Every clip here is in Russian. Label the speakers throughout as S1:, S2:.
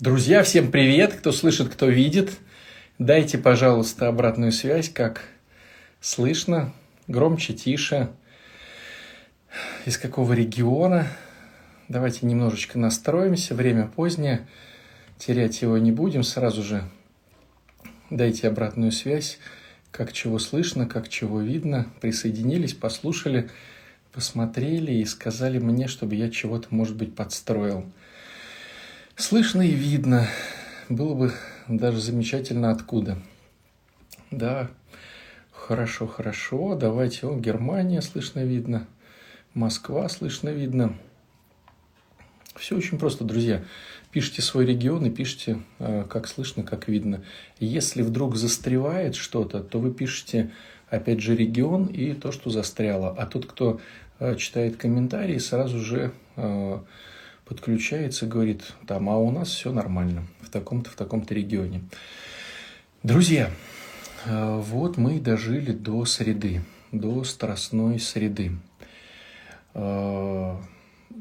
S1: Друзья, всем привет, кто слышит, кто видит. Дайте, пожалуйста, обратную связь, как слышно, громче, тише, из какого региона. Давайте немножечко настроимся, время позднее, терять его не будем, сразу же дайте обратную связь, как чего слышно, как чего видно. Присоединились, послушали, посмотрели и сказали мне, чтобы я чего-то, может быть, подстроил – Слышно и видно. Было бы даже замечательно откуда. Да, хорошо, хорошо. Давайте, о, Германия слышно, видно. Москва слышно, видно. Все очень просто, друзья. Пишите свой регион и пишите, э, как слышно, как видно. Если вдруг застревает что-то, то вы пишете, опять же, регион и то, что застряло. А тот, кто э, читает комментарии, сразу же э, подключается, говорит, там, а у нас все нормально в таком-то, в таком-то регионе. Друзья, э, вот мы и дожили до среды, до страстной среды. Э,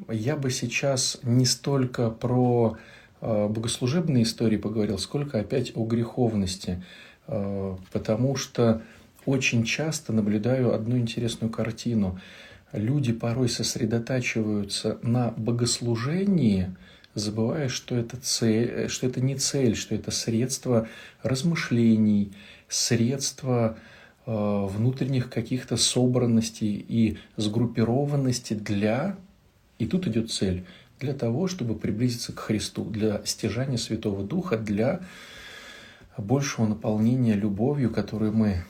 S1: я бы сейчас не столько про э, богослужебные истории поговорил, сколько опять о греховности, потому что очень часто наблюдаю одну интересную картину – люди порой сосредотачиваются на богослужении, забывая, что это, цель, что это не цель, что это средство размышлений, средство э, внутренних каких-то собранностей и сгруппированности для, и тут идет цель, для того, чтобы приблизиться к Христу, для стяжания Святого Духа, для большего наполнения любовью, которую мы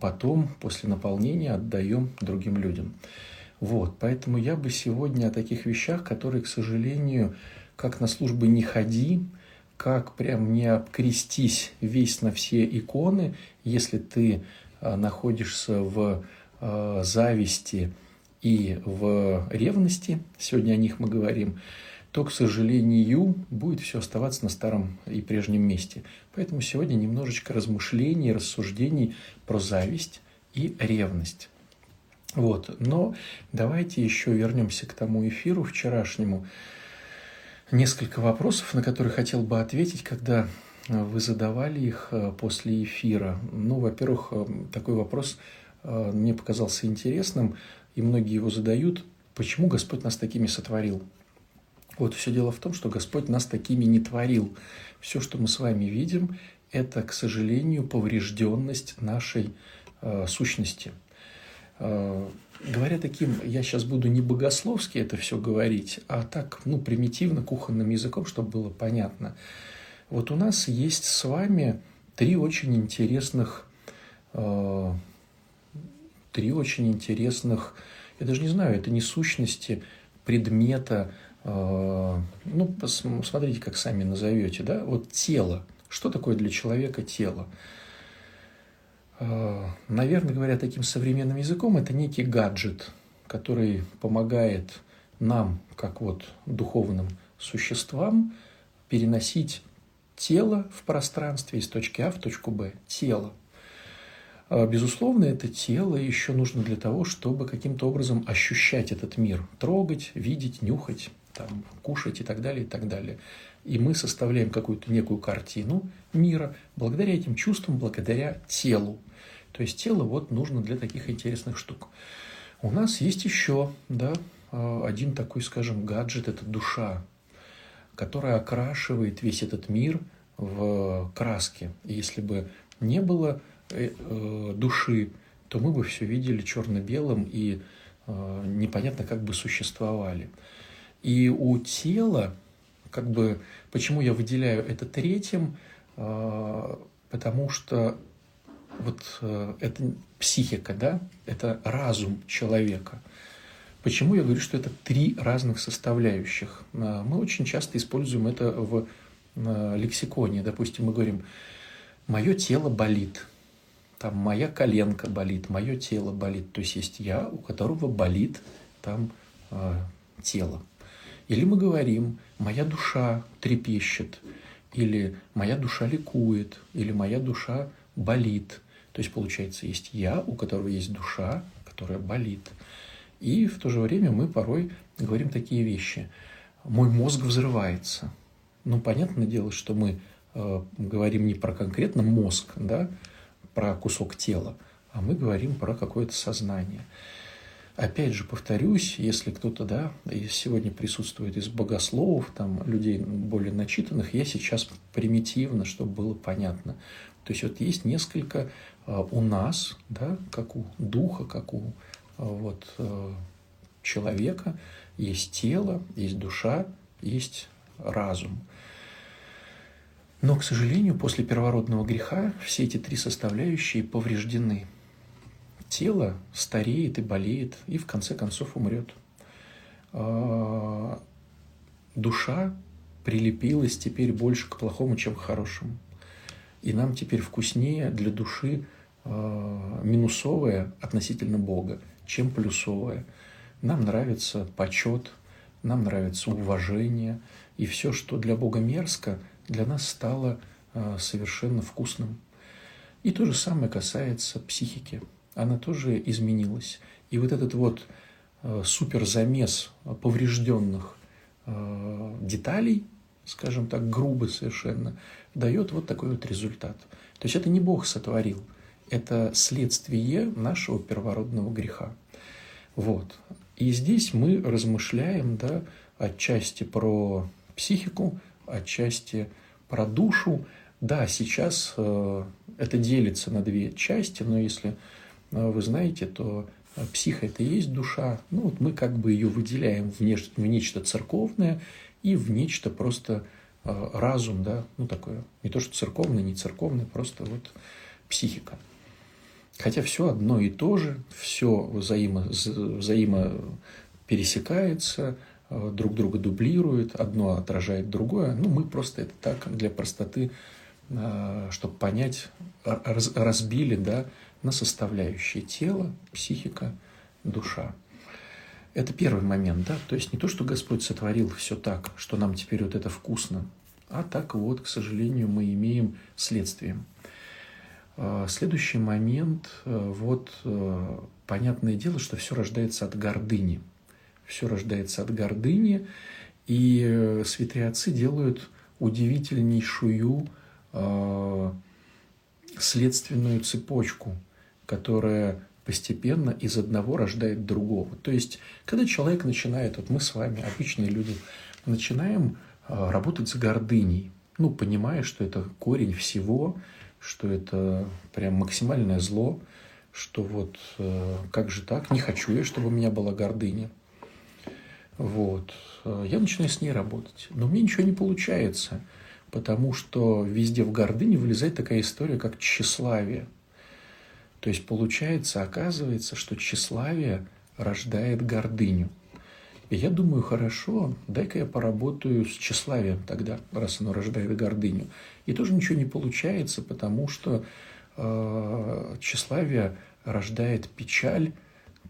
S1: потом, после наполнения, отдаем другим людям. Вот, поэтому я бы сегодня о таких вещах, которые, к сожалению, как на службы не ходи, как прям не обкрестись весь на все иконы, если ты а, находишься в а, зависти и в ревности, сегодня о них мы говорим, то, к сожалению, будет все оставаться на старом и прежнем месте. Поэтому сегодня немножечко размышлений, рассуждений про зависть и ревность. Вот. Но давайте еще вернемся к тому эфиру вчерашнему. Несколько вопросов, на которые хотел бы ответить, когда вы задавали их э, после эфира. Ну, во-первых, э, такой вопрос э, мне показался интересным, и многие его задают. Почему Господь нас такими сотворил? Вот все дело в том, что Господь нас такими не творил. Все, что мы с вами видим, это, к сожалению, поврежденность нашей э, сущности. Э, говоря таким, я сейчас буду не богословски это все говорить, а так, ну, примитивно, кухонным языком, чтобы было понятно. Вот у нас есть с вами три очень интересных, э, три очень интересных, я даже не знаю, это не сущности предмета, ну, посмотрите, как сами назовете, да, вот тело. Что такое для человека тело? А, наверное, говоря таким современным языком, это некий гаджет, который помогает нам, как вот духовным существам, переносить тело в пространстве из точки А в точку Б. Тело. А, безусловно, это тело еще нужно для того, чтобы каким-то образом ощущать этот мир, трогать, видеть, нюхать, там, кушать и так далее, и так далее. И мы составляем какую-то некую картину мира благодаря этим чувствам, благодаря телу. То есть тело вот нужно для таких интересных штук. У нас есть еще да, а, один такой, скажем, гаджет – это душа, которая окрашивает весь этот мир в краски. И если бы не было э, э, души, то мы бы все видели черно-белым и э, непонятно как бы существовали. И у тела, как бы, почему я выделяю это третьим, а, потому что вот э, это психика, да, это разум человека. Почему я говорю, что это три разных составляющих? А, мы очень часто используем это в а, лексиконе. Допустим, мы говорим, мое тело болит, там моя коленка болит, мое тело болит. То есть есть я, у которого болит там тело. Или мы говорим, моя душа трепещет, или моя душа ликует, или моя душа болит. То есть, получается, есть я, у которого есть душа, которая болит. И в то же время мы порой говорим такие вещи. Мой мозг взрывается. Ну, понятное дело, что мы э, говорим не про конкретно мозг, да, про кусок тела, а мы говорим про какое-то сознание. Опять же, повторюсь, если кто-то, да, сегодня присутствует из богословов, там, людей более начитанных, я сейчас примитивно, чтобы было понятно. То есть вот есть несколько э, у нас, да, как у духа, как у э, вот, человека, есть тело, есть душа, есть разум. Но, к сожалению, после первородного греха все эти три составляющие повреждены. Тело стареет и болеет, и в конце концов умрет. А, душа прилепилась теперь больше к плохому, чем к хорошему. И нам теперь вкуснее для души а, минусовое относительно Бога, чем плюсовое. Нам нравится почет, нам нравится уважение, и все, что для Бога мерзко, для нас стало а, совершенно вкусным. И то же самое касается психики. Она тоже изменилась. И вот этот вот а, суперзамес поврежденных а, деталей, скажем так, грубо совершенно, дает вот такой вот результат. То есть это не Бог сотворил, это следствие нашего первородного греха. Вот. И здесь мы размышляем, да, отчасти про психику, отчасти про душу. Да, сейчас э, это делится на две части, но если э, вы знаете, то э, психа – это и есть душа. Ну, вот мы как бы ее выделяем в, нечто, в нечто церковное и в нечто просто разум, да, ну, такое, не то, что церковное, не церковное, просто вот психика. Хотя все одно и то же, все взаимо, взаимо пересекается, друг друга дублируют, одно отражает другое. Ну, мы просто это так для простоты, чтобы понять, разбили да, на составляющие тело, психика, душа. Это первый момент, да, то есть не то, что Господь сотворил все так, что нам теперь вот это вкусно, а так вот, к сожалению, мы имеем следствием. Э, следующий момент, вот понятное дело, что все рождается от гордыни – все рождается от гордыни, и э, святые отцы делают удивительнейшую э, следственную цепочку, которая постепенно из одного рождает другого. То есть, когда человек начинает, вот мы с вами, обычные люди, начинаем э, работать с гордыней, ну, понимая, что это корень всего, что это прям максимальное зло, что вот э, как же так, не хочу я, чтобы у меня была гордыня. Вот. Я начинаю с ней работать. Но мне ничего не получается, потому что везде в гордыне вылезает такая история, как тщеславие. То есть получается, оказывается, что тщеславие рождает гордыню. И я думаю, хорошо, дай-ка я поработаю с тщеславием тогда, раз оно рождает гордыню. И тоже ничего не получается, потому что э, тщеславие рождает печаль,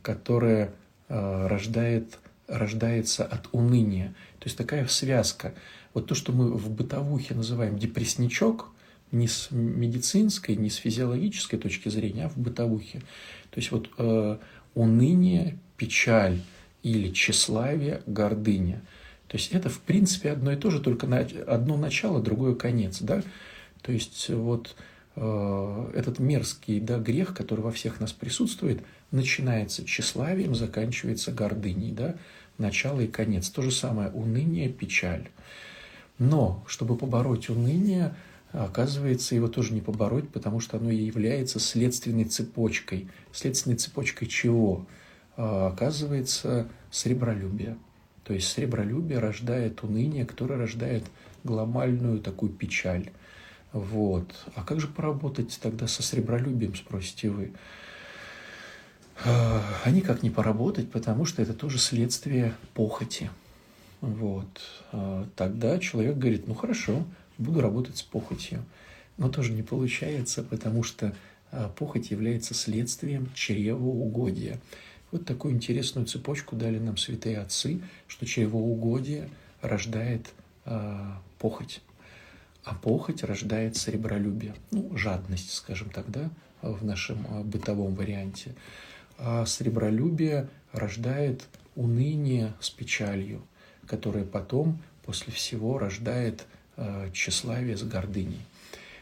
S1: которая э, рождает рождается от уныния. То есть такая связка. Вот то, что мы в бытовухе называем депрессничок, не с медицинской, не с физиологической точки зрения, а в бытовухе. То есть вот э, уныние, печаль или тщеславие, гордыня. То есть это в принципе одно и то же, только на, одно начало, другое конец. Да? То есть вот э, этот мерзкий да, грех, который во всех нас присутствует, начинается тщеславием, заканчивается гордыней. Да? начало и конец. То же самое уныние, печаль. Но, чтобы побороть уныние, оказывается, его тоже не побороть, потому что оно является следственной цепочкой. Следственной цепочкой чего? А, оказывается, сребролюбие. То есть сребролюбие рождает уныние, которое рождает глобальную такую печаль. Вот. А как же поработать тогда со сребролюбием, спросите вы? А, а никак не поработать, потому что это тоже следствие похоти. Вот. А тогда человек говорит, ну хорошо, буду работать с похотью. Но тоже не получается, потому что а, похоть является следствием чревоугодия. Вот такую интересную цепочку дали нам святые отцы, что чревоугодие рождает э, похоть, а похоть рождает сребролюбие, ну, жадность, скажем так, да, в нашем бытовом варианте а сребролюбие рождает уныние с печалью, которое потом, после всего, рождает э, тщеславие с гордыней.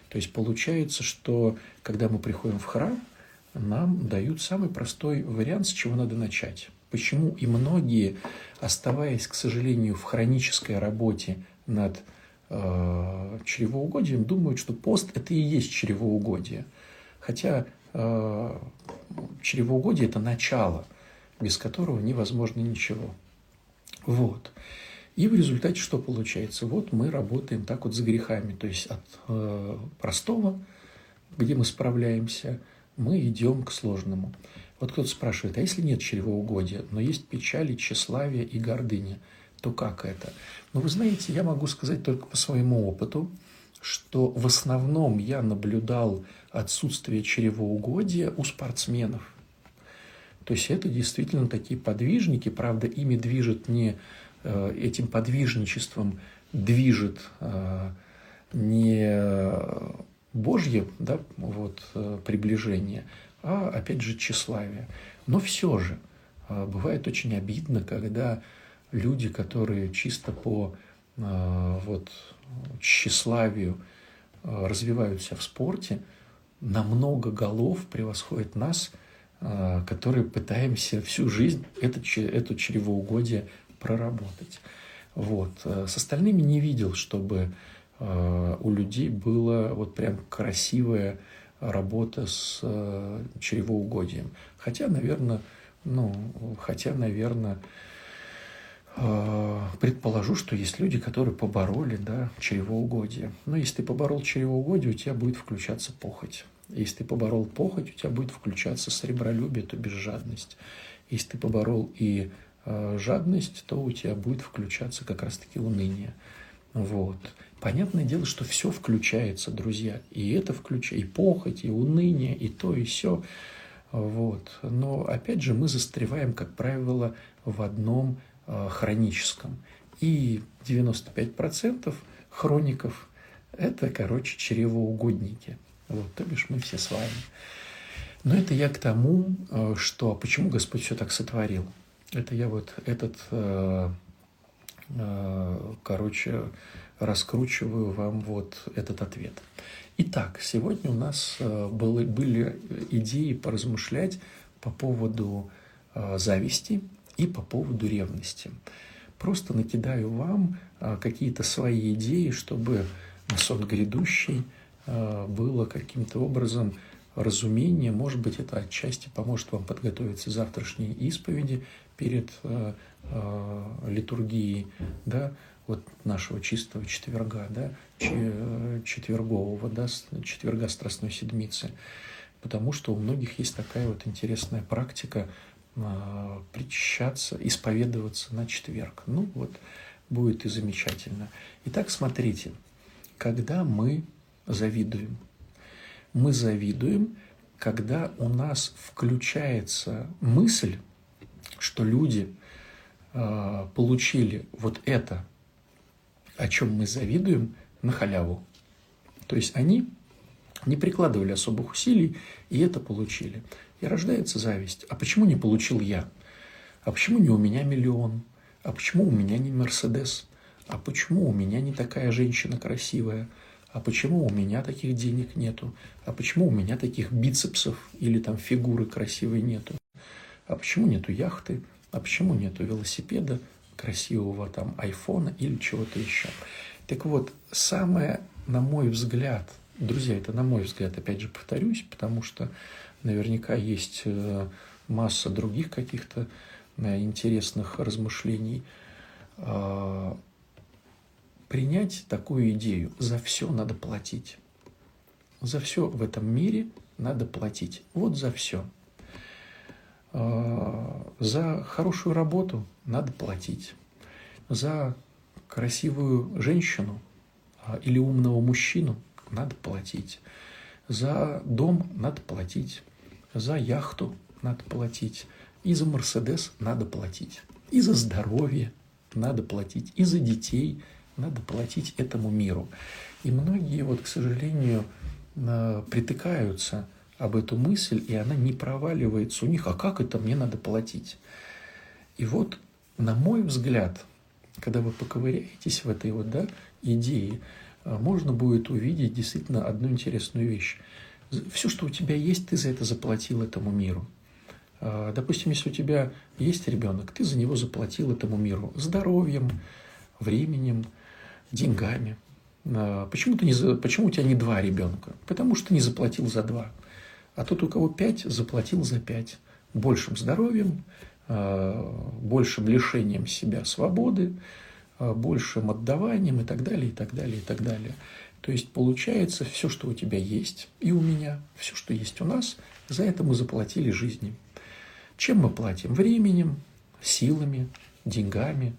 S1: То есть получается, что когда мы приходим в храм, нам дают самый простой вариант, с чего надо начать. Почему и многие, оставаясь, к сожалению, в хронической работе над э, чревоугодием, думают, что пост – это и есть чревоугодие. Хотя э, чревоугодие – это начало, без которого невозможно ничего. Вот. И в результате что получается? Вот мы работаем так вот с грехами, то есть от э, простого, где мы справляемся, мы идем к сложному. Вот кто-то спрашивает, а если нет чревоугодия, но есть печали, тщеславие и гордыня, то как это? Ну, вы знаете, я могу сказать только по своему опыту, что в основном я наблюдал отсутствие чревоугодия у спортсменов. То есть это действительно такие подвижники, правда, ими движет не этим подвижничеством движет э, не Божье да, вот, э, приближение, а опять же тщеславие. Но все же бывает очень обидно, когда люди, которые чисто по вот, тщеславию развиваются в спорте, намного голов превосходят нас, которые пытаемся всю жизнь это, это чревоугодие проработать. Вот. Э, с остальными не видел, чтобы э, у людей была вот прям красивая работа с э, чревоугодием. Хотя, наверное, ну, хотя, наверное, предположу, что есть люди, которые побороли да, чревоугодие. Но если ты поборол чревоугодие, у тебя будет включаться похоть. Если ты поборол похоть, у тебя будет включаться сребролюбие, то безжадность. Если ты поборол и жадность, то у тебя будет включаться как раз-таки уныние. Вот. Понятное дело, что все включается, друзья. И это включает, и похоть, и уныние, и то, и все. Вот. Но опять же мы застреваем, как правило, в одном э, хроническом. И 95% хроников – это, короче, чревоугодники. Вот, то бишь мы все с вами. Но это я к тому, э, что почему Господь все так сотворил. Это я вот этот, э, э, короче, раскручиваю вам вот этот ответ. Итак, сегодня у нас э, были, были идеи поразмышлять по поводу зависти и по поводу ревности. Просто накидаю вам какие-то свои идеи, чтобы на сон грядущий было каким-то образом разумение, может быть, это отчасти поможет вам подготовиться к завтрашней исповеди перед э, э, литургией, да, вот нашего чистого четверга, да, четвергового, да, четверга Страстной Седмицы. Потому что у многих есть такая вот интересная практика э, причащаться, исповедоваться на четверг. Ну вот, будет и замечательно. Итак, смотрите, когда мы завидуем, мы завидуем, когда у нас включается мысль, что люди э, получили вот это, о чем мы завидуем, на халяву. То есть они не прикладывали особых усилий и это получили. И рождается зависть. А почему не получил я? А почему не у меня миллион? А почему у меня не Мерседес? А почему у меня не такая женщина красивая? а почему у меня таких денег нету, а почему у меня таких бицепсов или там фигуры красивой нету, а почему нету яхты, а почему нету велосипеда, красивого там айфона или чего-то еще. Так вот, самое, на мой взгляд, друзья, это на мой взгляд, опять же повторюсь, потому что наверняка есть э, масса других каких-то э, интересных размышлений, а, принять такую идею. За все надо платить. За все в этом мире надо платить. Вот за все. А, за хорошую работу надо платить. За красивую женщину а, или умного мужчину надо платить. За дом надо платить. За яхту надо платить. И за Мерседес надо платить. И за здоровье надо платить. И за детей надо платить этому миру. И многие, вот, к сожалению, э, притыкаются об эту мысль, и она не проваливается у них, а как это мне надо платить? И вот, на мой взгляд, когда вы поковыряетесь в этой вот, да, идеи можно будет увидеть действительно одну интересную вещь. Все, что у тебя есть, ты за это заплатил этому миру. Допустим, если у тебя есть ребенок, ты за него заплатил этому миру здоровьем, временем, деньгами. Почему, ты не, почему у тебя не два ребенка? Потому что не заплатил за два. А тот, у кого пять, заплатил за пять. Большим здоровьем, а, большим лишением себя свободы, а, большим отдаванием и так далее, и так далее, и так далее. То есть получается все, что у тебя есть, и у меня, все, что есть у нас, за это мы заплатили жизнью. Чем мы платим? Временем, силами, деньгами,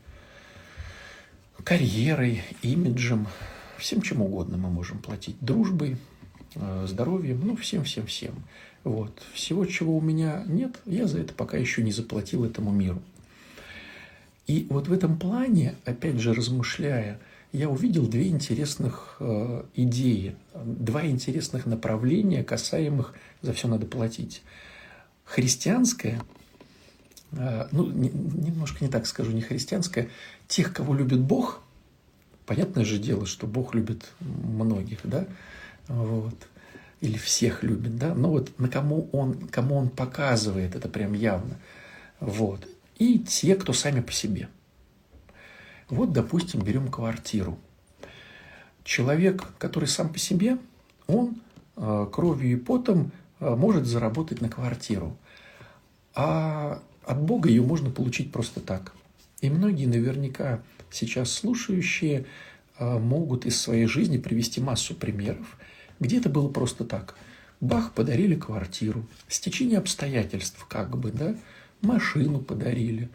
S1: карьерой, имиджем, всем чем угодно мы можем платить. Дружбой, Э, здоровьем, ну, всем-всем-всем. Вот. Всего, чего у меня нет, я за это пока еще не заплатил этому миру. И вот в этом плане, опять же, размышляя, я увидел две интересных э, идеи, два интересных направления, касаемых «за все надо платить». Христианское, э, ну, не, немножко не так скажу, не христианское, тех, кого любит Бог, понятное же дело, что Бог любит многих, да, вот, или всех любит, да, но вот на кому он, кому он показывает это прям явно, вот, и те, кто сами по себе. Вот, допустим, берем квартиру. Человек, который сам по себе, он э, кровью и потом э, может заработать на квартиру. А от Бога ее можно получить просто так. И многие наверняка сейчас слушающие э, могут из своей жизни привести массу примеров, где это было просто так. Бах, подарили квартиру. Стечение обстоятельств как бы, да. Машину подарили.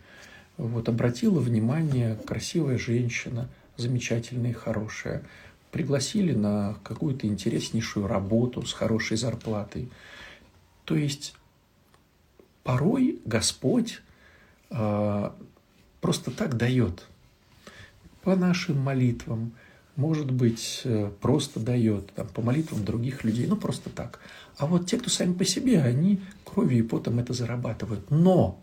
S1: Вот, обратила внимание красивая женщина, замечательная и хорошая. Пригласили на какую-то интереснейшую работу с хорошей зарплатой. То есть порой Господь э, просто так дает по нашим молитвам, может быть, э, просто дает там, по молитвам других людей, ну просто так. А вот те, кто сами по себе, они кровью и потом это зарабатывают. Но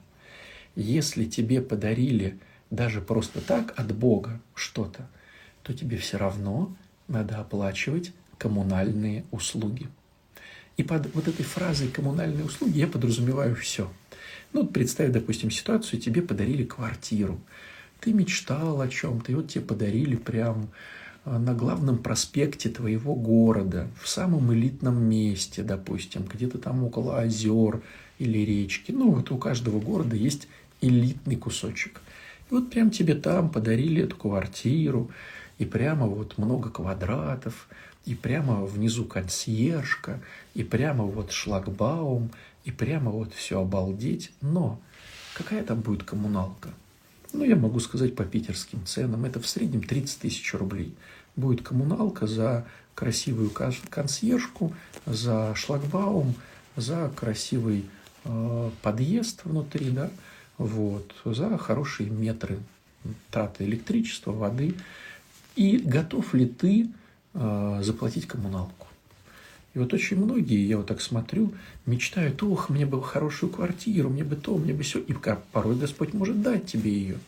S1: если тебе подарили даже просто так от Бога что-то, то тебе все равно надо оплачивать коммунальные услуги. И под вот этой фразой «коммунальные услуги» я подразумеваю все. Ну, представь, допустим, ситуацию, тебе подарили квартиру. Ты мечтал о чем-то, и вот тебе подарили прям на главном проспекте твоего города, в самом элитном месте, допустим, где-то там около озер или речки. Ну, вот у каждого города есть элитный кусочек. И вот прям тебе там подарили эту квартиру, и прямо вот много квадратов, и прямо внизу консьержка, и прямо вот шлагбаум, и прямо вот все обалдеть. Но какая там будет коммуналка? Ну, я могу сказать по питерским ценам, это в среднем 30 тысяч рублей – будет коммуналка за красивую консьержку, за шлагбаум, за красивый э, подъезд внутри, да, вот, за хорошие метры траты электричества, воды. И готов ли ты э, заплатить коммуналку? И вот очень многие, я вот так смотрю, мечтают, ох, мне бы хорошую квартиру, мне бы то, мне бы все. И порой Господь может дать тебе ее.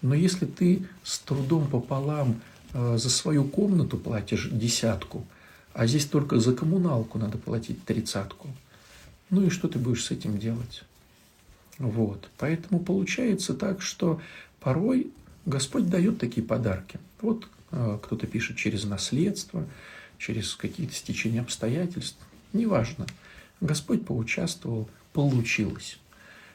S1: Но если ты с трудом пополам за свою комнату платишь десятку, а здесь только за коммуналку надо платить тридцатку. Ну и что ты будешь с этим делать? Вот. Поэтому получается так, что порой Господь дает такие подарки. Вот э, кто-то пишет через наследство, через какие-то стечения обстоятельств. Неважно. Господь поучаствовал, получилось.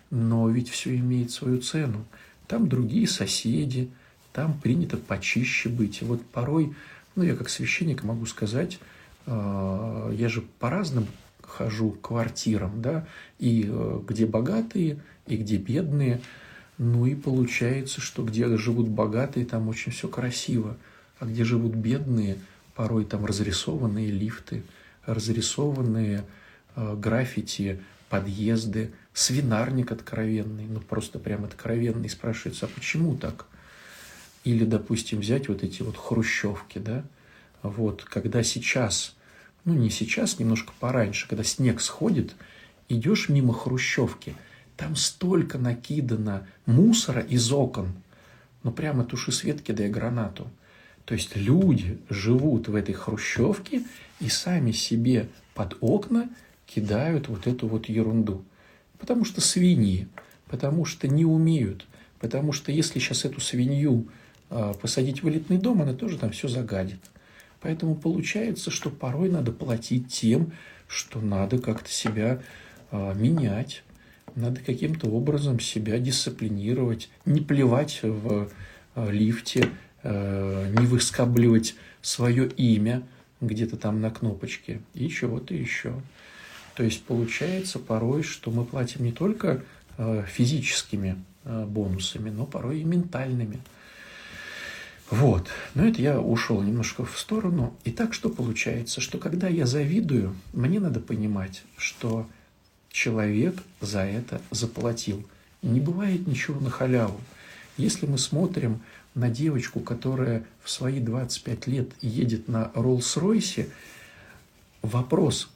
S1: Но ведь все имеет свою цену. Там другие соседи, там принято почище быть. И вот порой, ну, я как священник могу сказать, э, я же по разным хожу квартирам, да, и э, где богатые, и где бедные. Ну и получается, что где живут богатые, там очень все красиво, а где живут бедные, порой там разрисованные лифты, разрисованные э, граффити, подъезды, свинарник откровенный, ну просто прям откровенный. Спрашивается, а почему так? Или, допустим, взять вот эти вот хрущевки, да, вот, когда сейчас, ну не сейчас, немножко пораньше, когда снег сходит, идешь мимо хрущевки, там столько накидано мусора из окон, ну прямо туши свет кидая гранату. То есть люди живут в этой хрущевке и сами себе под окна кидают вот эту вот ерунду. Потому что свиньи, потому что не умеют, потому что если сейчас эту свинью посадить в элитный дом, она тоже там все загадит. Поэтому получается, что порой надо платить тем, что надо как-то себя э, менять, надо каким-то образом себя дисциплинировать, не плевать в э, лифте, не выскабливать свое имя где-то там на кнопочке и чего-то еще. То есть получается порой, что мы платим не только физическими бонусами, но порой и ментальными. Вот. Но это я ушел немножко в сторону. И так что получается, что когда я завидую, мне надо понимать, что человек за это заплатил. Не бывает ничего на халяву. Если мы смотрим на девочку, которая в свои 25 лет едет на Роллс-Ройсе, вопрос,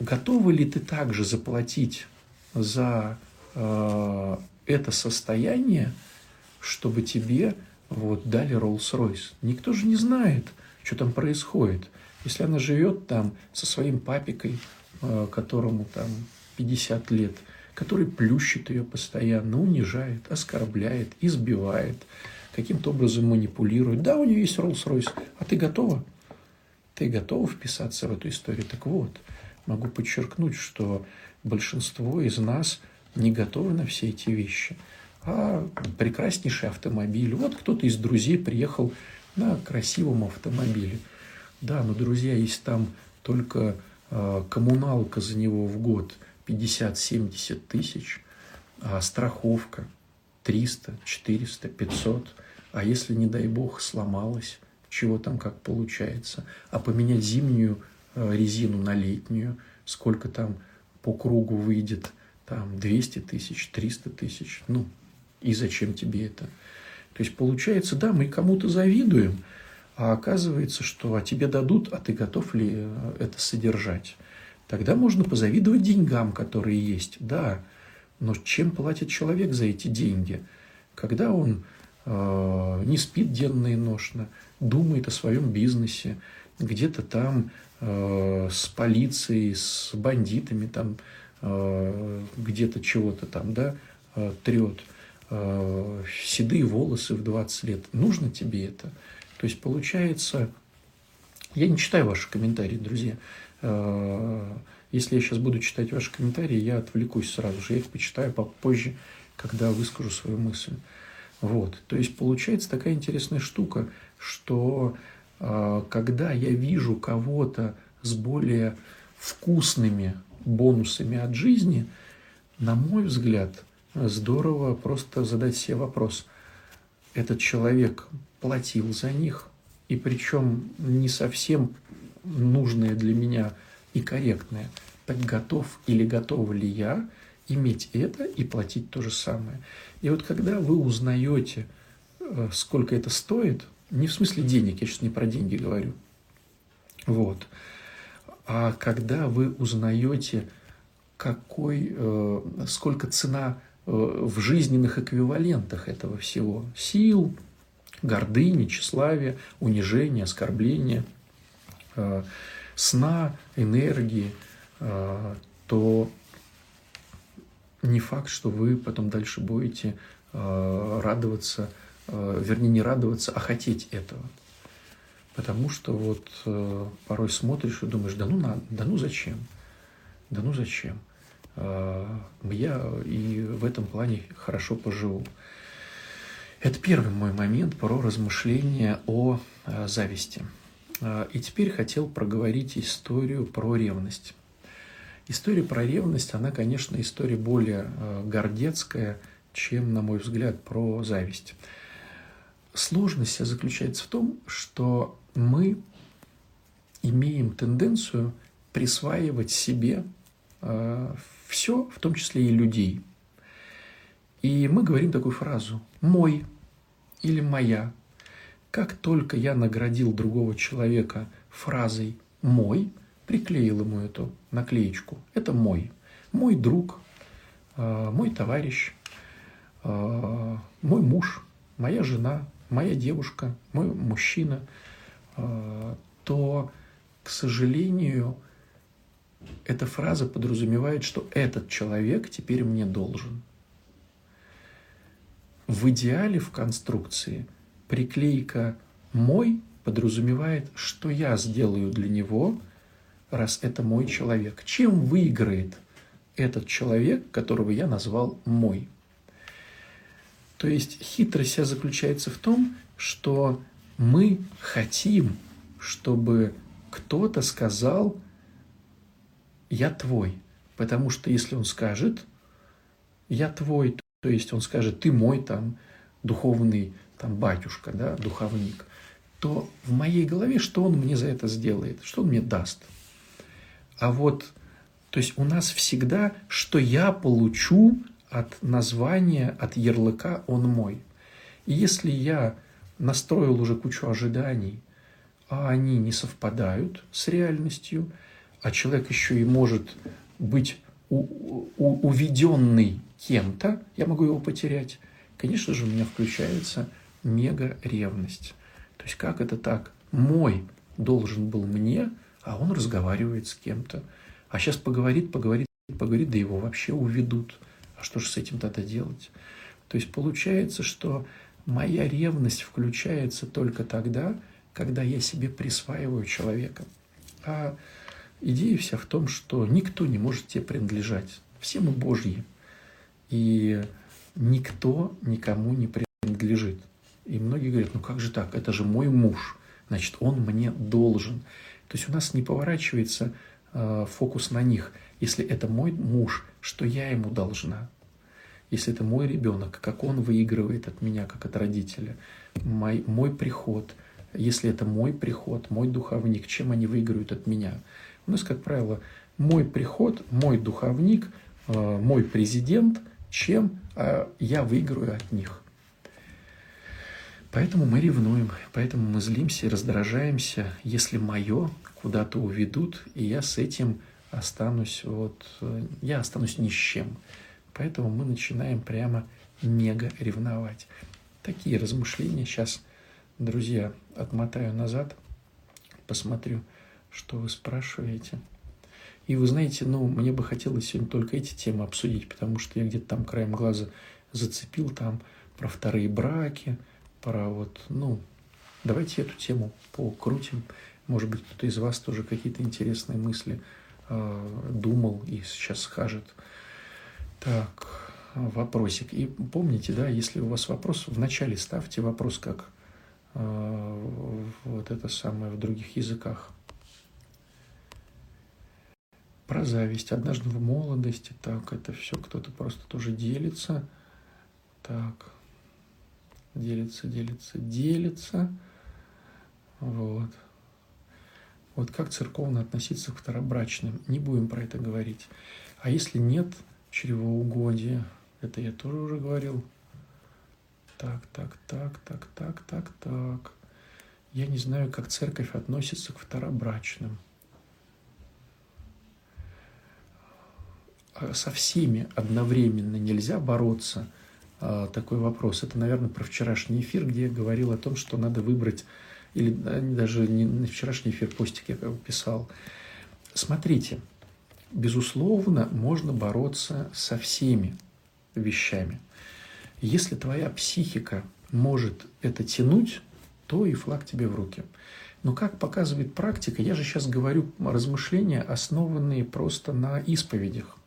S1: готова ли ты также заплатить за э, это состояние, чтобы тебе вот дали Роллс-Ройс? Никто же не знает, что там происходит. Если она живет там со своим папикой, Э, которому там 50 лет, который плющит ее постоянно, унижает, оскорбляет, избивает, каким-то образом манипулирует. Да, у нее есть Роллс-Ройс, а ты готова? Ты готова вписаться в эту историю? Так вот, могу подчеркнуть, что большинство из нас не готовы на все эти вещи. А прекраснейший автомобиль. Вот кто-то из друзей приехал на красивом автомобиле. Да, но, друзья, есть там только а, коммуналка за него в год 50-70 тысяч, а страховка 300, 400, 500. А если, не дай бог, сломалась, чего там как получается, а поменять зимнюю а, резину на летнюю, сколько там по кругу выйдет, там 200 тысяч, 300 тысяч, ну, и зачем тебе это? То есть получается, да, мы кому-то завидуем, а оказывается, что а тебе дадут, а ты готов ли э, это содержать. Тогда можно позавидовать деньгам, которые есть. Да, но чем платит человек за эти деньги? Когда он э, не спит денно и ношно, думает о своем бизнесе, где-то там э, с полицией, с бандитами, там э, где-то чего-то там, да, э, трет, седые волосы в 20 лет. Нужно тебе это? То есть получается, я не читаю ваши комментарии, друзья. Э, если я сейчас буду читать ваши комментарии, я отвлекусь сразу же. Я их почитаю попозже, когда выскажу свою мысль. Вот. То есть получается такая интересная штука, что э, когда я вижу кого-то с более вкусными бонусами от жизни, на мой взгляд, здорово просто задать себе вопрос. Этот человек платил за них, и причем не совсем нужное для меня и корректное. Так готов или готова ли я иметь это и платить то же самое? И вот когда вы узнаете, э, сколько это стоит, не в смысле денег, я сейчас не про деньги говорю, вот, а когда вы узнаете, какой, э, сколько цена в жизненных эквивалентах этого всего, сил, гордыни, тщеславия, унижения, оскорбления, э, сна, энергии, э, то не факт, что вы потом дальше будете э, радоваться, вернее, не радоваться, а хотеть этого. Потому что вот порой смотришь и думаешь, да ну, надо, да ну зачем? Да ну зачем? Я и в этом плане хорошо поживу. Это первый мой момент про размышления о э, зависти. Э, и теперь хотел проговорить историю про ревность. История про ревность, она, конечно, история более э, гордецкая, чем, на мой взгляд, про зависть. Сложность заключается в том, что мы имеем тенденцию присваивать себе все, в том числе и людей. И мы говорим такую фразу «мой» или «моя». Как только я наградил другого человека фразой «мой», приклеил ему эту наклеечку. Это мой. Мой друг, э, мой товарищ, э, мой муж, моя жена, моя девушка, мой мужчина, э, то, к сожалению, эта фраза подразумевает, что этот человек теперь мне должен. В идеале в конструкции приклейка «мой» подразумевает, что я сделаю для него, раз это мой человек. Чем выиграет этот человек, которого я назвал «мой»? То есть хитрость вся заключается в том, что мы хотим, чтобы кто-то сказал «я твой». Потому что если он скажет «я твой», то есть он скажет «ты мой там духовный там батюшка, да, духовник», то в моей голове что он мне за это сделает, что он мне даст. А вот, то есть у нас всегда, что я получу от названия, от ярлыка «он мой». И если я настроил уже кучу ожиданий, а они не совпадают с реальностью, а человек еще и может быть уведенный кем-то, я могу его потерять, конечно же, у меня включается мега-ревность. То есть как это так? Мой должен был мне, а он разговаривает с кем-то. А сейчас поговорит, поговорит, поговорит, да его вообще уведут. А что же с этим тогда делать? То есть получается, что моя ревность включается только тогда, когда я себе присваиваю человека. А идея вся в том, что никто не может тебе принадлежать. Все мы Божьи. И никто никому не принадлежит. И многие говорят, ну как же так, это же мой муж, значит, он мне должен. То есть у нас не поворачивается э, фокус на них. Если это мой муж, что я ему должна? Если это мой ребенок, как он выигрывает от меня, как от родителя? Мой, мой приход – если это мой приход, мой духовник, чем они выиграют от меня? У нас, как правило, мой приход, мой духовник, э, мой президент, чем э, я выиграю от них. Поэтому мы ревнуем, поэтому мы злимся и раздражаемся, если мое куда-то уведут, и я с этим останусь, вот, э, я останусь ни с чем. Поэтому мы начинаем прямо мега ревновать. Такие размышления сейчас Друзья, отмотаю назад, посмотрю, что вы спрашиваете. И вы знаете, ну, мне бы хотелось сегодня только эти темы обсудить, потому что я где-то там краем глаза зацепил там про вторые браки, про вот, ну, давайте эту тему покрутим. Может быть, кто-то из вас тоже какие-то интересные мысли э, думал и сейчас скажет. Так, вопросик. И помните, да, если у вас вопрос, вначале ставьте вопрос как Э, вот это самое в других языках. Про зависть. Однажды в молодости, так, это все кто-то просто тоже делится. Так, делится, делится, делится. Вот. Вот как церковно относиться к второбрачным? Не будем про это говорить. А если нет чревоугодия, это я тоже уже говорил, так, так, так, так, так, так, так. Я не знаю, как церковь относится к второбрачным. Со всеми одновременно нельзя бороться. А, такой вопрос. Это, наверное, про вчерашний эфир, где я говорил о том, что надо выбрать, или даже не на вчерашний эфир постик я писал. Смотрите, безусловно, можно бороться со всеми вещами – если твоя психика может это тянуть, то и флаг тебе в руки. Но как показывает практика, я же сейчас говорю размышления, основанные просто на исповедях,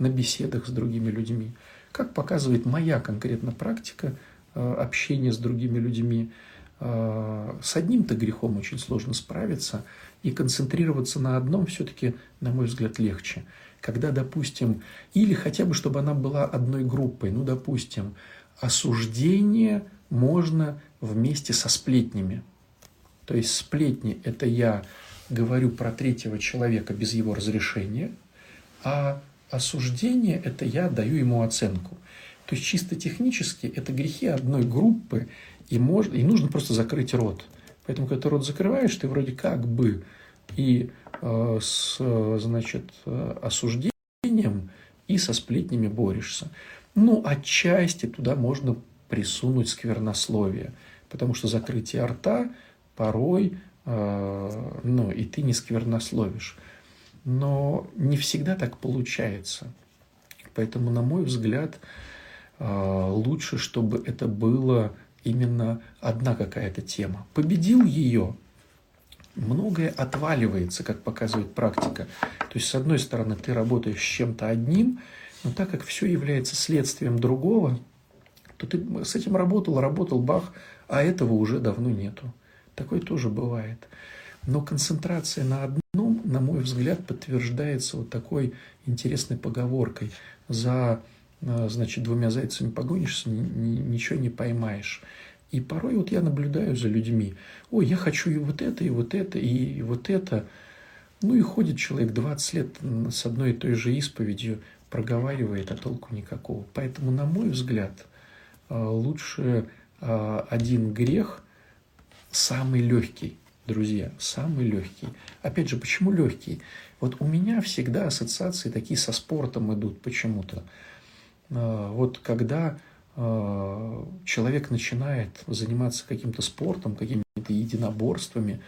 S1: на беседах с другими людьми. Как показывает моя конкретно практика э, общения с другими людьми, э, с одним-то грехом очень сложно справиться, и концентрироваться на одном все-таки, на мой взгляд, легче когда, допустим, или хотя бы, чтобы она была одной группой, ну, допустим, осуждение можно вместе со сплетнями. То есть сплетни – это я говорю про третьего человека без его разрешения, а осуждение – это я даю ему оценку. То есть чисто технически это грехи одной группы, и, можно, и нужно просто закрыть рот. Поэтому, когда ты рот закрываешь, ты вроде как бы и Э, с значит, осуждением и со сплетнями борешься. Ну, отчасти туда можно присунуть сквернословие. потому что закрытие рта порой, ну, и ты не сквернословишь. Но не всегда так получается. Поэтому, на мой взгляд, лучше, чтобы это было именно одна какая-то тема. Победил ее, многое отваливается, как показывает практика. То есть, с одной стороны, ты работаешь с чем-то одним, но так как все является следствием другого, то ты с этим работал, работал, бах, а этого уже давно нету. Такое тоже бывает. Но концентрация на одном, на мой взгляд, подтверждается вот такой интересной поговоркой. За э, значит, двумя зайцами погонишься, ничего не поймаешь. И порой вот я наблюдаю за людьми. Ой, я хочу и вот это, и вот это, и вот это. Ну и ходит человек 20 лет с одной и той же исповедью, проговаривает, а толку никакого. Поэтому, на мой взгляд, э, лучше э, один грех самый легкий, друзья, самый легкий. Опять же, почему легкий? Вот у меня всегда ассоциации такие со спортом идут почему-то. Э, вот когда Э, человек начинает заниматься каким-то спортом, какими-то единоборствами,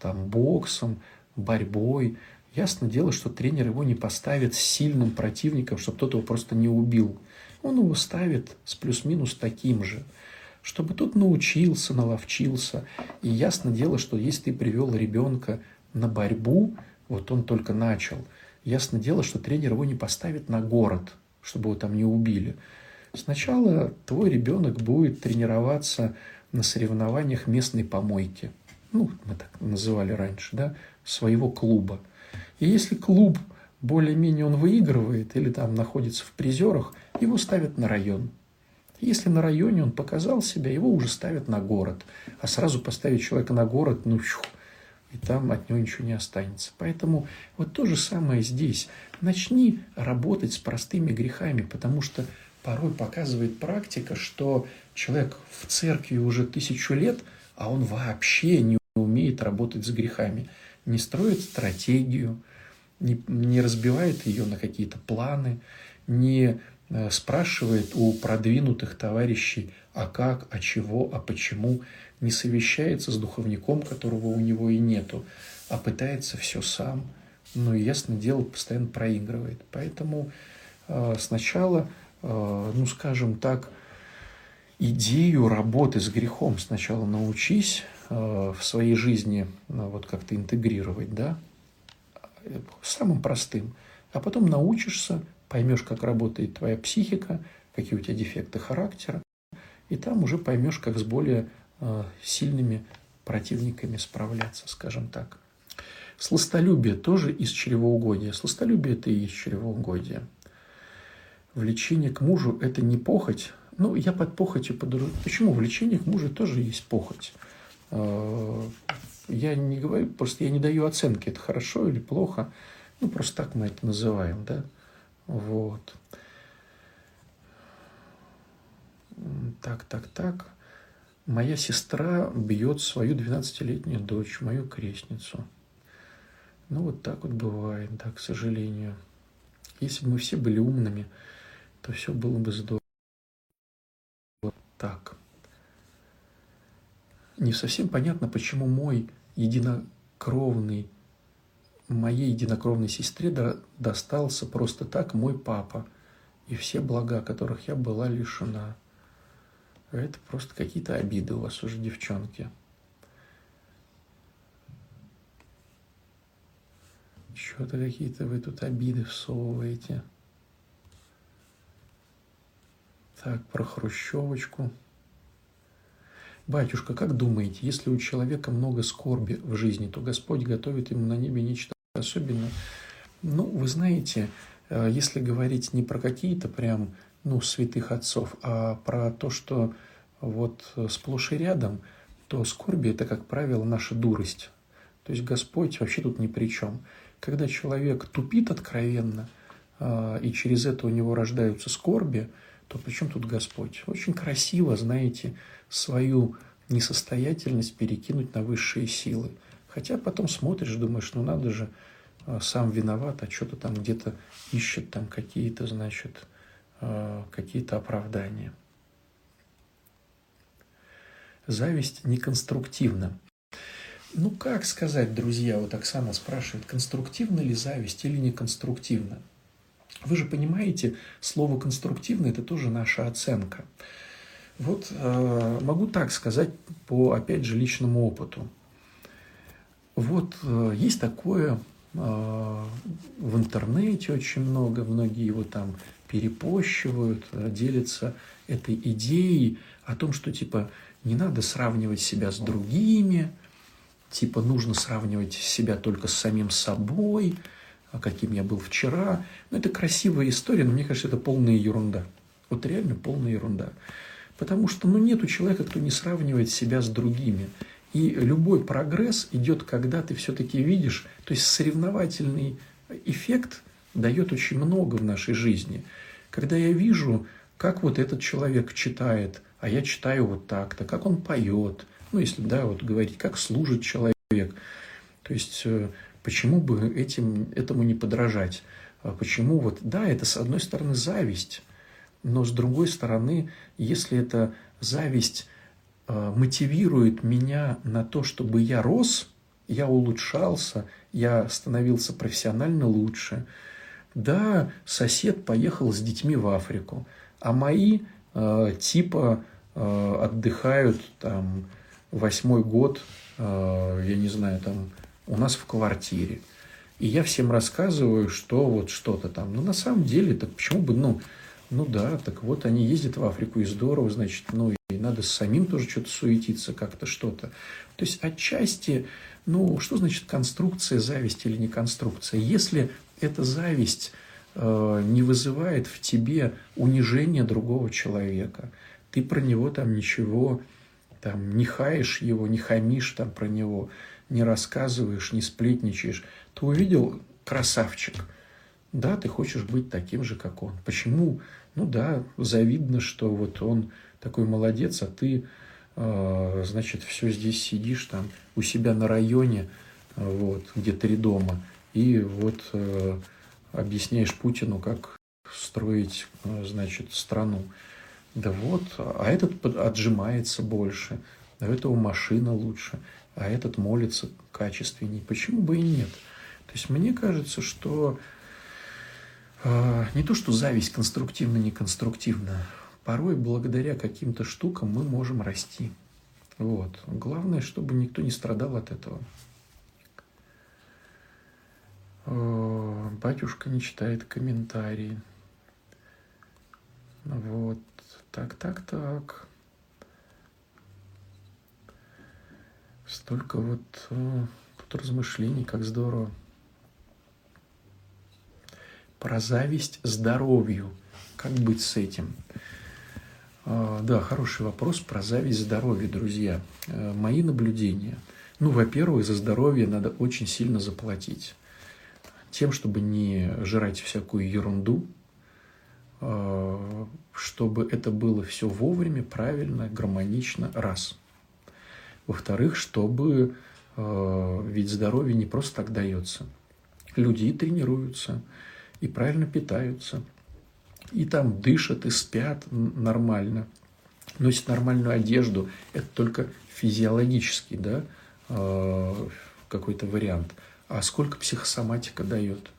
S1: там, боксом, борьбой, ясно дело, что тренер его не поставит с сильным противником, чтобы тот его просто не убил. Он его ставит с плюс-минус таким же, чтобы тот научился, наловчился. И ясно дело, что если ты привел ребенка на борьбу, вот он только начал, ясно дело, что тренер его не поставит на город, чтобы его там не убили. Сначала твой ребенок будет тренироваться на соревнованиях местной помойки. Ну, мы так называли раньше, да, своего клуба. И если клуб более-менее он выигрывает или там находится в призерах, его ставят на район. Если на районе он показал себя, его уже ставят на город. А сразу поставить человека на город, ну, чух, и там от него ничего не останется. Поэтому вот то же самое здесь. Начни работать с простыми грехами, потому что порой показывает практика, что человек в церкви уже тысячу лет, а он вообще не умеет работать с грехами, не строит стратегию, не, не разбивает ее на какие-то планы, не спрашивает у продвинутых товарищей, а как, а чего, а почему, не совещается с духовником, которого у него и нету, а пытается все сам. Ну и ясно дело, постоянно проигрывает. Поэтому э, сначала Э, ну, скажем так, идею работы с грехом сначала научись э, в своей жизни э, вот как-то интегрировать, да, самым простым, а потом научишься, поймешь, как работает твоя психика, какие у тебя дефекты характера, и там уже поймешь, как с более сильными противниками справляться, скажем так. Сластолюбие тоже из чревоугодия. Сластолюбие – это и есть чревоугодие влечение к мужу – это не похоть. Ну, я под похотью подразумеваю. Почему? Влечение к мужу тоже есть похоть. А, я не говорю, просто я не даю оценки, это хорошо или плохо. Ну, просто так мы это называем, да. Вот. Так, так, так. Моя сестра бьет свою 12-летнюю дочь, мою крестницу. Ну, вот так вот бывает, да, к сожалению. Если бы мы все были умными, то все было бы здорово. Так. Не совсем понятно, почему мой единокровный, моей единокровной сестре достался просто так мой папа и все блага, которых я была лишена. Это просто какие-то обиды у вас уже, девчонки. Что-то какие-то вы тут обиды всовываете. Так, про хрущевочку. Батюшка, как думаете, если у человека много скорби в жизни, то Господь готовит ему на небе нечто особенное? Ну, вы знаете, э, если говорить не про какие-то прям, ну, святых отцов, а про то, что вот сплошь и рядом, то скорби – это, как правило, наша дурость. То есть Господь вообще тут ни при чем. Когда человек тупит откровенно, э, и через это у него рождаются скорби – то при чем тут Господь? Очень красиво, знаете, свою несостоятельность перекинуть на высшие силы. Хотя потом смотришь, думаешь, ну надо же, а, сам виноват, а что-то там где-то ищет там какие-то, значит, а, какие-то оправдания. зависть неконструктивна. Ну, как сказать, друзья, вот Оксана спрашивает, конструктивна ли зависть или неконструктивна? Вы же понимаете, слово «конструктивно» – это тоже наша оценка. Вот э, могу так сказать по, опять же, личному опыту. Вот э, есть такое э, в интернете очень много, многие его там перепощивают, э, делятся этой идеей о том, что типа не надо сравнивать себя с другими, типа нужно сравнивать себя только с самим собой, а каким я был вчера. Ну, это красивая история, но мне кажется, это полная ерунда. Вот реально полная ерунда. Потому что ну, нету человека, кто не сравнивает себя с другими. И любой прогресс идет, когда ты все-таки видишь, то есть соревновательный эффект дает очень много в нашей жизни. Когда я вижу, как вот этот человек читает, а я читаю вот так-то, как он поет, ну, если, да, вот говорить, как служит человек, то есть э, почему бы этим, этому не подражать? А почему вот, да, это с одной стороны зависть, но с другой стороны, если эта зависть мотивирует меня на то, чтобы я рос, я улучшался, я становился профессионально лучше. Да, сосед поехал с детьми в Африку, а мои э, типа э, отдыхают там восьмой год, э, я не знаю, там у нас в квартире. И я всем рассказываю, что вот что-то там. Но на самом деле, так почему бы, ну, ну да, так вот они ездят в Африку, и здорово, значит, ну надо самим тоже что-то суетиться, как-то что-то. То есть отчасти, ну что значит конструкция, зависть или не конструкция? Если эта зависть э, не вызывает в тебе унижения другого человека, ты про него там ничего, там не хаешь его, не хамишь там про него, не рассказываешь, не сплетничаешь, то увидел красавчик – да, ты хочешь быть таким же, как он. Почему? Ну да, завидно, что вот он такой молодец, а ты, э, значит, все здесь сидишь там у себя на районе, э, вот, где три дома, и вот э, объясняешь Путину, как строить, э, значит, страну. Да вот, а этот отжимается больше, а этого машина лучше, а этот молится качественней. Почему бы и нет? То есть мне кажется, что а, не то, что зависть конструктивна, не конструктивна. Порой благодаря каким-то штукам мы можем расти. Вот. Главное, чтобы никто не страдал от этого. А, батюшка не читает комментарии. Вот. Так, так, так. Столько вот э, тут размышлений, как здорово про зависть здоровью. Как быть с этим? А, да, хороший вопрос про зависть здоровью, друзья. Э, мои наблюдения. Ну, во-первых, за здоровье надо очень сильно заплатить. Тем, чтобы не жрать всякую ерунду, а, чтобы это было все вовремя, правильно, гармонично, раз. Во-вторых, чтобы, а, ведь здоровье не просто так дается. Люди тренируются, и правильно питаются, и там дышат и спят нормально, носят нормальную одежду. Это только физиологический да, а, какой-то вариант. А сколько психосоматика дает?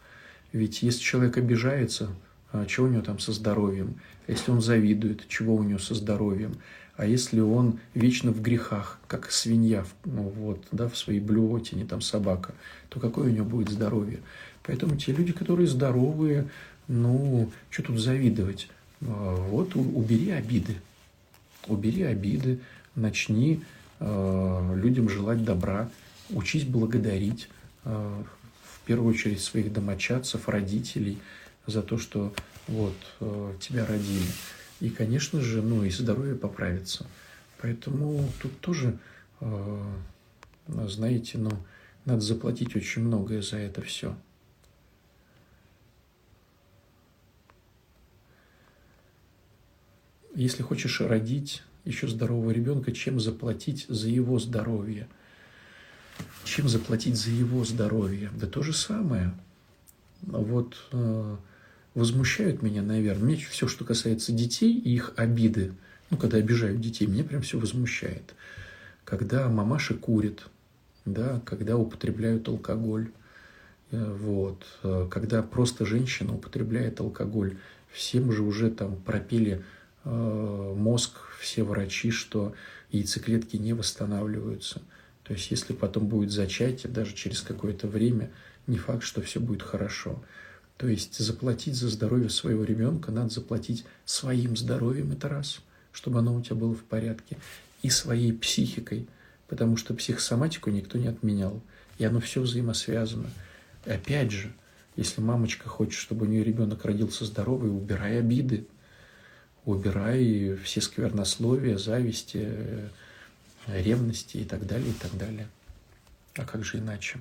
S1: Ведь если человек обижается, а чего у него там со здоровьем? Если он завидует, чего у него со здоровьем? А если он вечно в грехах, как свинья, ну вот, да, в своей блювотине, там собака, то какое у него будет здоровье? Поэтому те люди, которые здоровые, ну, что тут завидовать? А, вот убери обиды. Убери обиды, начни э, людям желать добра, учись благодарить, э, в первую очередь своих домочадцев, родителей за то, что вот э, тебя родили. И, конечно же, ну и здоровье поправится. Поэтому тут тоже, знаете, ну, надо заплатить очень многое за это все. Если хочешь родить еще здорового ребенка, чем заплатить за его здоровье? Чем заплатить за его здоровье? Да то же самое. Вот э, возмущают меня, наверное, мне все, что касается детей и их обиды, ну, когда обижают детей, меня прям все возмущает. Когда мамаши курят, да, когда употребляют алкоголь, э, вот, э, когда просто женщина употребляет алкоголь, всем же уже там пропили э, мозг, все врачи, что яйцеклетки не восстанавливаются. То есть, если потом будет зачатие, даже через какое-то время, не факт, что все будет хорошо. То есть, заплатить за здоровье своего ребенка надо заплатить своим здоровьем, это раз, чтобы оно у тебя было в порядке, и своей психикой – потому что психосоматику никто не отменял, и оно все взаимосвязано. И опять же, если мамочка хочет, чтобы у нее ребенок родился здоровый, убирай обиды, убирай все сквернословия, зависти, ревности и так далее, и так далее. А как же иначе?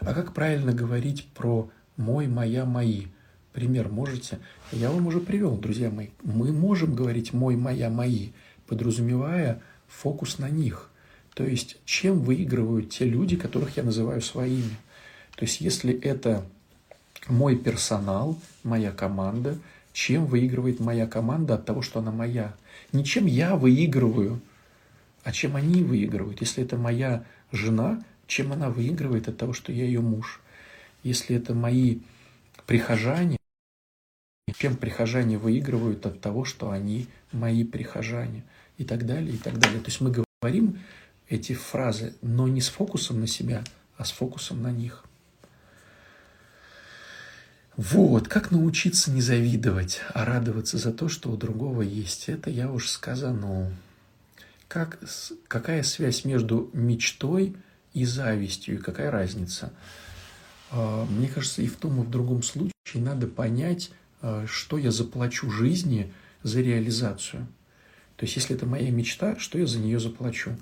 S1: А как правильно говорить про «мой», «моя», «мои»? Пример можете? Я вам уже привел, друзья мои. Мы можем говорить «мой», «моя», «мои», подразумевая фокус на них. То есть, чем выигрывают те люди, которых я называю своими. То есть, если это мой персонал, моя команда, чем выигрывает моя команда от того, что она моя? Не чем я выигрываю, а чем они выигрывают. Если это моя жена, чем она выигрывает от того, что я ее муж? Если это мои прихожане, чем прихожане выигрывают от того, что они мои прихожане? И так далее, и так далее. То есть мы говорим эти фразы, но не с фокусом на себя, а с фокусом на них. Вот, как научиться не завидовать, а радоваться за то, что у другого есть. Это я уж сказанул. Как, какая связь между мечтой и завистью, и какая разница? А, мне кажется, и в том, и в другом случае надо понять, а, что я заплачу жизни за реализацию. То есть, если это моя мечта, что я за нее заплачу?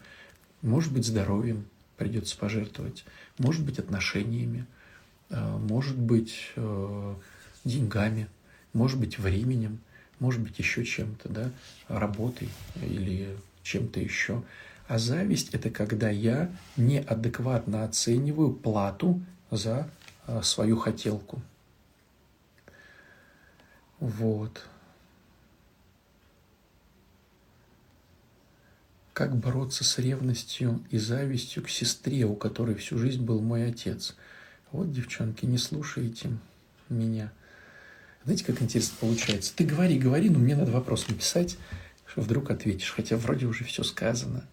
S1: Может быть, здоровьем придется пожертвовать, может быть, отношениями, может быть, э, деньгами, может быть, временем, может быть, еще чем-то, да, работой или чем-то еще. А зависть – это когда я неадекватно оцениваю плату за э, свою хотелку. Вот. Как бороться с ревностью и завистью к сестре, у которой всю жизнь был мой отец? Вот, девчонки, не слушайте меня. Знаете, как интересно получается? Ты говори, говори, но мне надо вопрос написать, что вдруг ответишь, хотя вроде уже все сказано.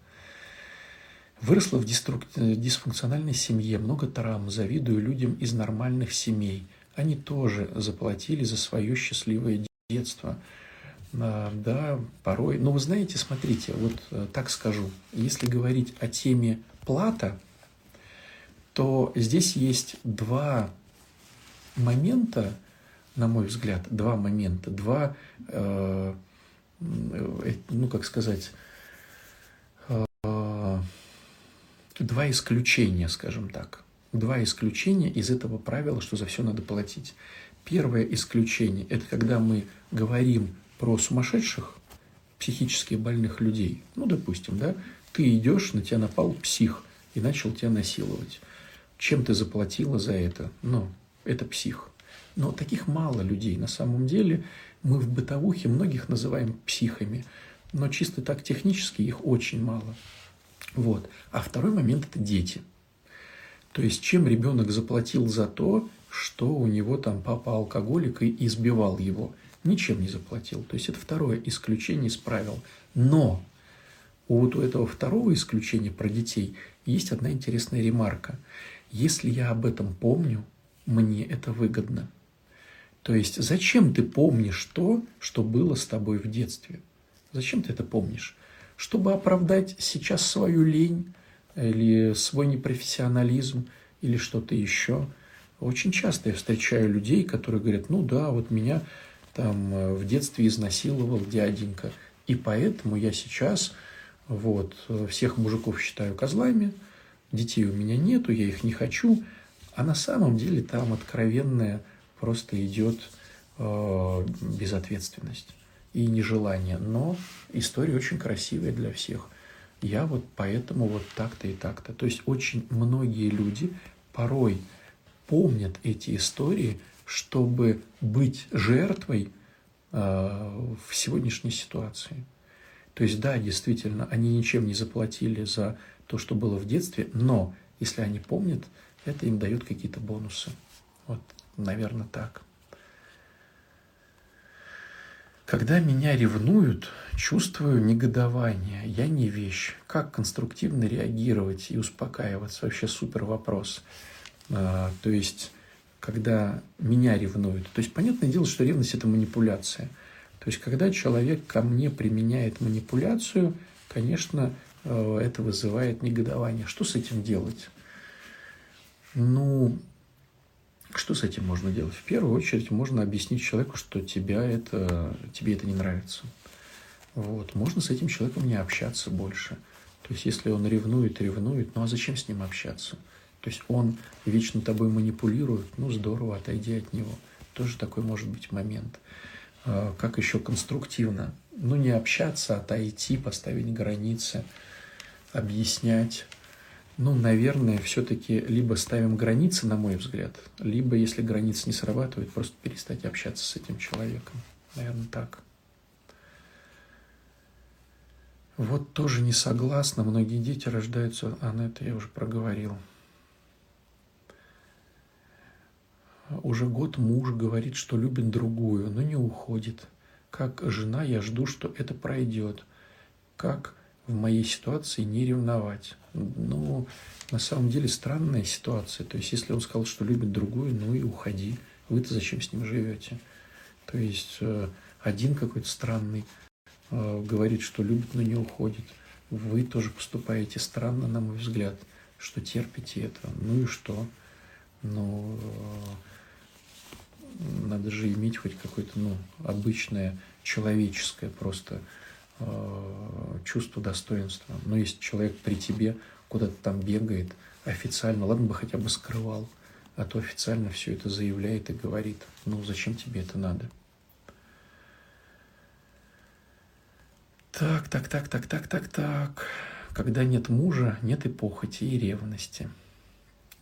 S1: Выросла в деструк... дисфункциональной семье, много травм, завидую людям из нормальных семей. Они тоже заплатили за свое счастливое детство – а, да, порой. Но вы знаете, смотрите, вот э, так скажу, если говорить о теме плата, то здесь есть два момента, на мой взгляд, два момента, два, э, э, ну как сказать, э, два исключения, скажем так. Два исключения из этого правила, что за все надо платить. Первое исключение – это когда мы говорим про сумасшедших, психически больных людей. Ну, допустим, да, ты идешь, на тебя напал псих и начал тебя насиловать. Чем ты заплатила за это? Ну, это псих. Но таких мало людей. На самом деле мы в бытовухе многих называем психами, но чисто так технически их очень мало. Вот. А второй момент – это дети. То есть, чем ребенок заплатил за то, что у него там папа алкоголик и избивал его – ничем не заплатил. То есть это второе исключение из правил. Но вот у этого второго исключения про детей есть одна интересная ремарка. Если я об этом помню, мне это выгодно. То есть зачем ты помнишь то, что было с тобой в детстве? Зачем ты это помнишь? Чтобы оправдать сейчас свою лень или свой непрофессионализм или что-то еще. Очень часто я встречаю людей, которые говорят, ну да, вот меня там э, в детстве изнасиловал дяденька. И поэтому я сейчас вот, всех мужиков считаю козлами, детей у меня нету, я их не хочу. А на самом деле там откровенная просто идет э, безответственность и нежелание. Но история очень красивая для всех. Я вот поэтому вот так-то и так-то. То есть очень многие люди порой помнят эти истории, чтобы быть жертвой э, в сегодняшней ситуации. То есть, да, действительно, они ничем не заплатили за то, что было в детстве, но если они помнят, это им дает какие-то бонусы. Вот, наверное, так. Когда меня ревнуют, чувствую негодование. Я не вещь. Как конструктивно реагировать и успокаиваться? Вообще супер вопрос. А, то есть, когда меня ревнуют. То есть, понятное дело, что ревность – это манипуляция. То есть, когда человек ко мне применяет манипуляцию, конечно, это вызывает негодование. Что с этим делать? Ну, что с этим можно делать? В первую очередь можно объяснить человеку, что тебя это, тебе это не нравится. Вот. Можно с этим человеком не общаться больше. То есть, если он ревнует, ревнует, ну а зачем с ним общаться? То есть, он вечно тобой манипулирует, ну здорово, отойди от него. Тоже такой может быть момент. А, как еще конструктивно? Ну, не общаться, а отойти, поставить границы, объяснять ну, наверное, все-таки либо ставим границы, на мой взгляд, либо, если границы не срабатывают, просто перестать общаться с этим человеком. Наверное, так. Вот тоже не согласна. Многие дети рождаются... А, ну это я уже проговорил. Уже год муж говорит, что любит другую, но не уходит. Как жена я жду, что это пройдет. Как в моей ситуации не ревновать. Ну, на самом деле странная ситуация. То есть, если он сказал, что любит другую, ну и уходи. Вы-то зачем с ним живете? То есть, э, один какой-то странный э, говорит, что любит, но не уходит. Вы тоже поступаете странно, на мой взгляд, что терпите это. Ну и что? Ну, э, надо же иметь хоть какое-то, ну, обычное человеческое просто чувство достоинства. Но если человек при тебе куда-то там бегает официально, ладно бы хотя бы скрывал, а то официально все это заявляет и говорит, ну зачем тебе это надо? Так, так, так, так, так, так, так. Когда нет мужа, нет и похоти, и ревности.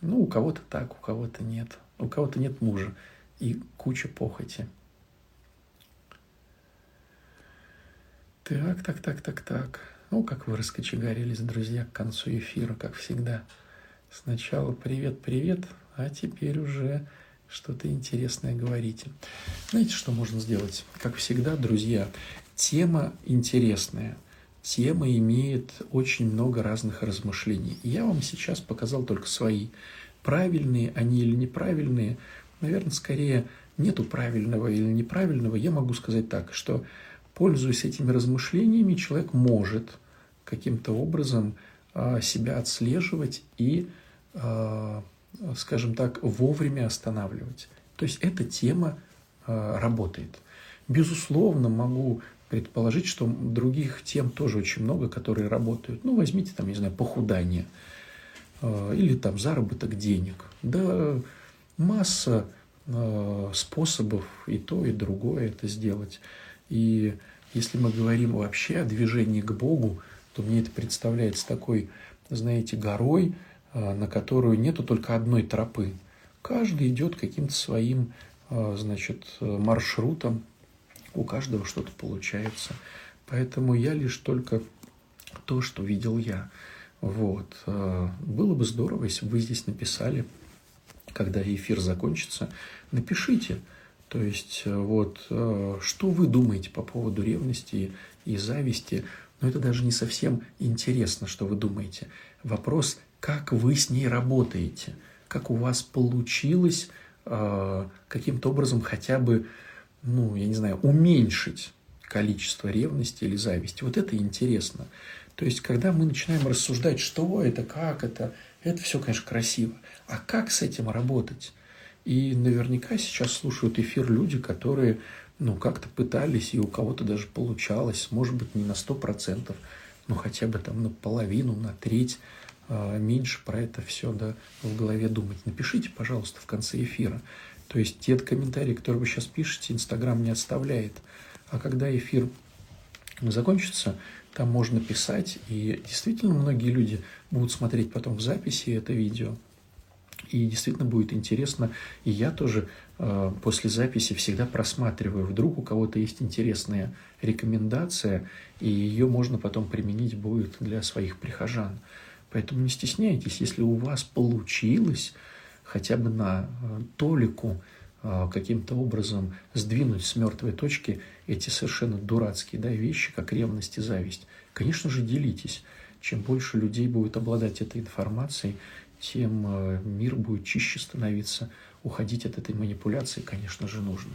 S1: Ну, у кого-то так, у кого-то нет. У кого-то нет мужа и куча похоти. Так, так, так, так, так. Ну, как вы раскочегарились, друзья, к концу эфира, как всегда. Сначала привет, привет, а теперь уже что-то интересное говорите. Знаете, что можно сделать? Как всегда, друзья, тема интересная. Тема имеет очень много разных размышлений. я вам сейчас показал только свои. Правильные они или неправильные, наверное, скорее нету правильного или неправильного. Я могу сказать так, что Пользуясь этими размышлениями, человек может каким-то образом а, себя отслеживать и, а, скажем так, вовремя останавливать. То есть эта тема а, работает. Безусловно, могу предположить, что других тем тоже очень много, которые работают. Ну, возьмите там, не знаю, похудание или там заработок денег. Да масса способов и то, и другое это сделать. И если мы говорим вообще о движении к Богу, то мне это представляется такой, знаете, горой, а, на которую нету только одной тропы. Каждый идет каким-то своим, а, значит, маршрутом. У каждого что-то получается. Поэтому я лишь только то, что видел я. Вот. А, было бы здорово, если бы вы здесь написали, когда эфир закончится, напишите – то есть, э, вот, э, что вы думаете по поводу ревности и зависти? Но это даже не совсем интересно, что вы думаете. Вопрос, как вы с ней работаете, как у вас получилось э, каким-то образом хотя бы, ну, я не знаю, уменьшить количество ревности или зависти. Вот это интересно. То есть, когда мы начинаем рассуждать, что это, как это, это все, конечно, красиво. А как с этим работать? И наверняка сейчас слушают эфир люди, которые ну, как-то пытались, и у кого-то даже получалось, может быть, не на сто процентов, но хотя бы там на половину, на треть э, меньше про это все да, в голове думать. Напишите, пожалуйста, в конце эфира. То есть те комментарии, которые вы сейчас пишете, Инстаграм не оставляет. А когда эфир закончится, там можно писать, и действительно многие люди будут смотреть потом в записи это видео – И действительно будет интересно. И я тоже э, после записи всегда просматриваю. Вдруг у кого-то есть интересная рекомендация, и ее можно потом применить будет для своих прихожан. Поэтому не стесняйтесь, если у вас получилось хотя бы на э, толику э, каким-то образом сдвинуть с мертвой точки эти совершенно дурацкие да, вещи, как ревность и зависть. Конечно же, делитесь. Чем больше людей будет обладать этой информацией, тем э, мир будет чище становиться. Уходить от этой манипуляции, конечно же, нужно.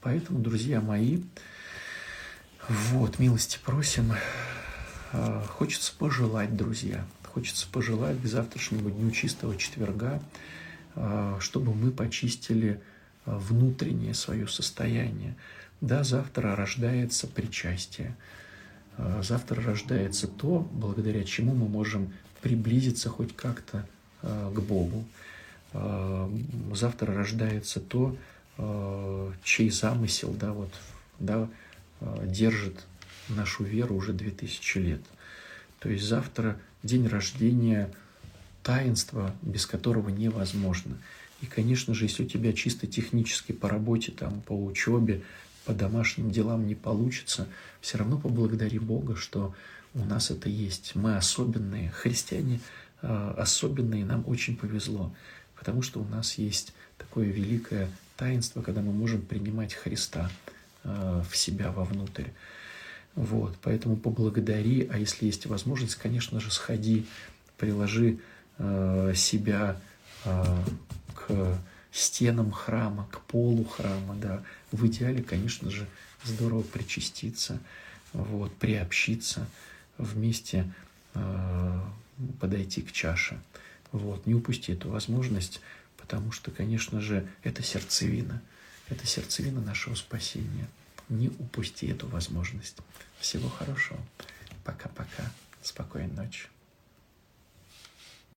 S1: Поэтому, друзья мои, вот, милости просим. Э, хочется пожелать, друзья, хочется пожелать к завтрашнему дню чистого четверга, э, чтобы мы почистили внутреннее свое состояние. Да, завтра рождается причастие. Завтра рождается то, благодаря чему мы можем приблизиться хоть как-то к Богу. Э, завтра рождается то, э, чей замысел да, вот, да, держит нашу веру уже 2000 лет. То есть завтра день рождения таинства, без которого невозможно. И, конечно же, если у тебя чисто технически по работе, там, по учебе, по домашним делам не получится, все равно поблагодари Бога, что у нас это есть. Мы особенные. Христиане Э, особенные, нам очень повезло, потому что у нас есть такое великое таинство, когда мы можем принимать Христа э, в себя вовнутрь. Вот, поэтому поблагодари, а если есть возможность, конечно же, сходи, приложи э, себя к стенам храма, к полу храма, да. В идеале, конечно же, здорово причаститься, вот, приобщиться вместе подойти к чаше. Вот, не упусти эту возможность, потому что, конечно же, это сердцевина. Это сердцевина нашего спасения. Не упусти эту возможность. Всего хорошего. Пока-пока. Спокойной ночи.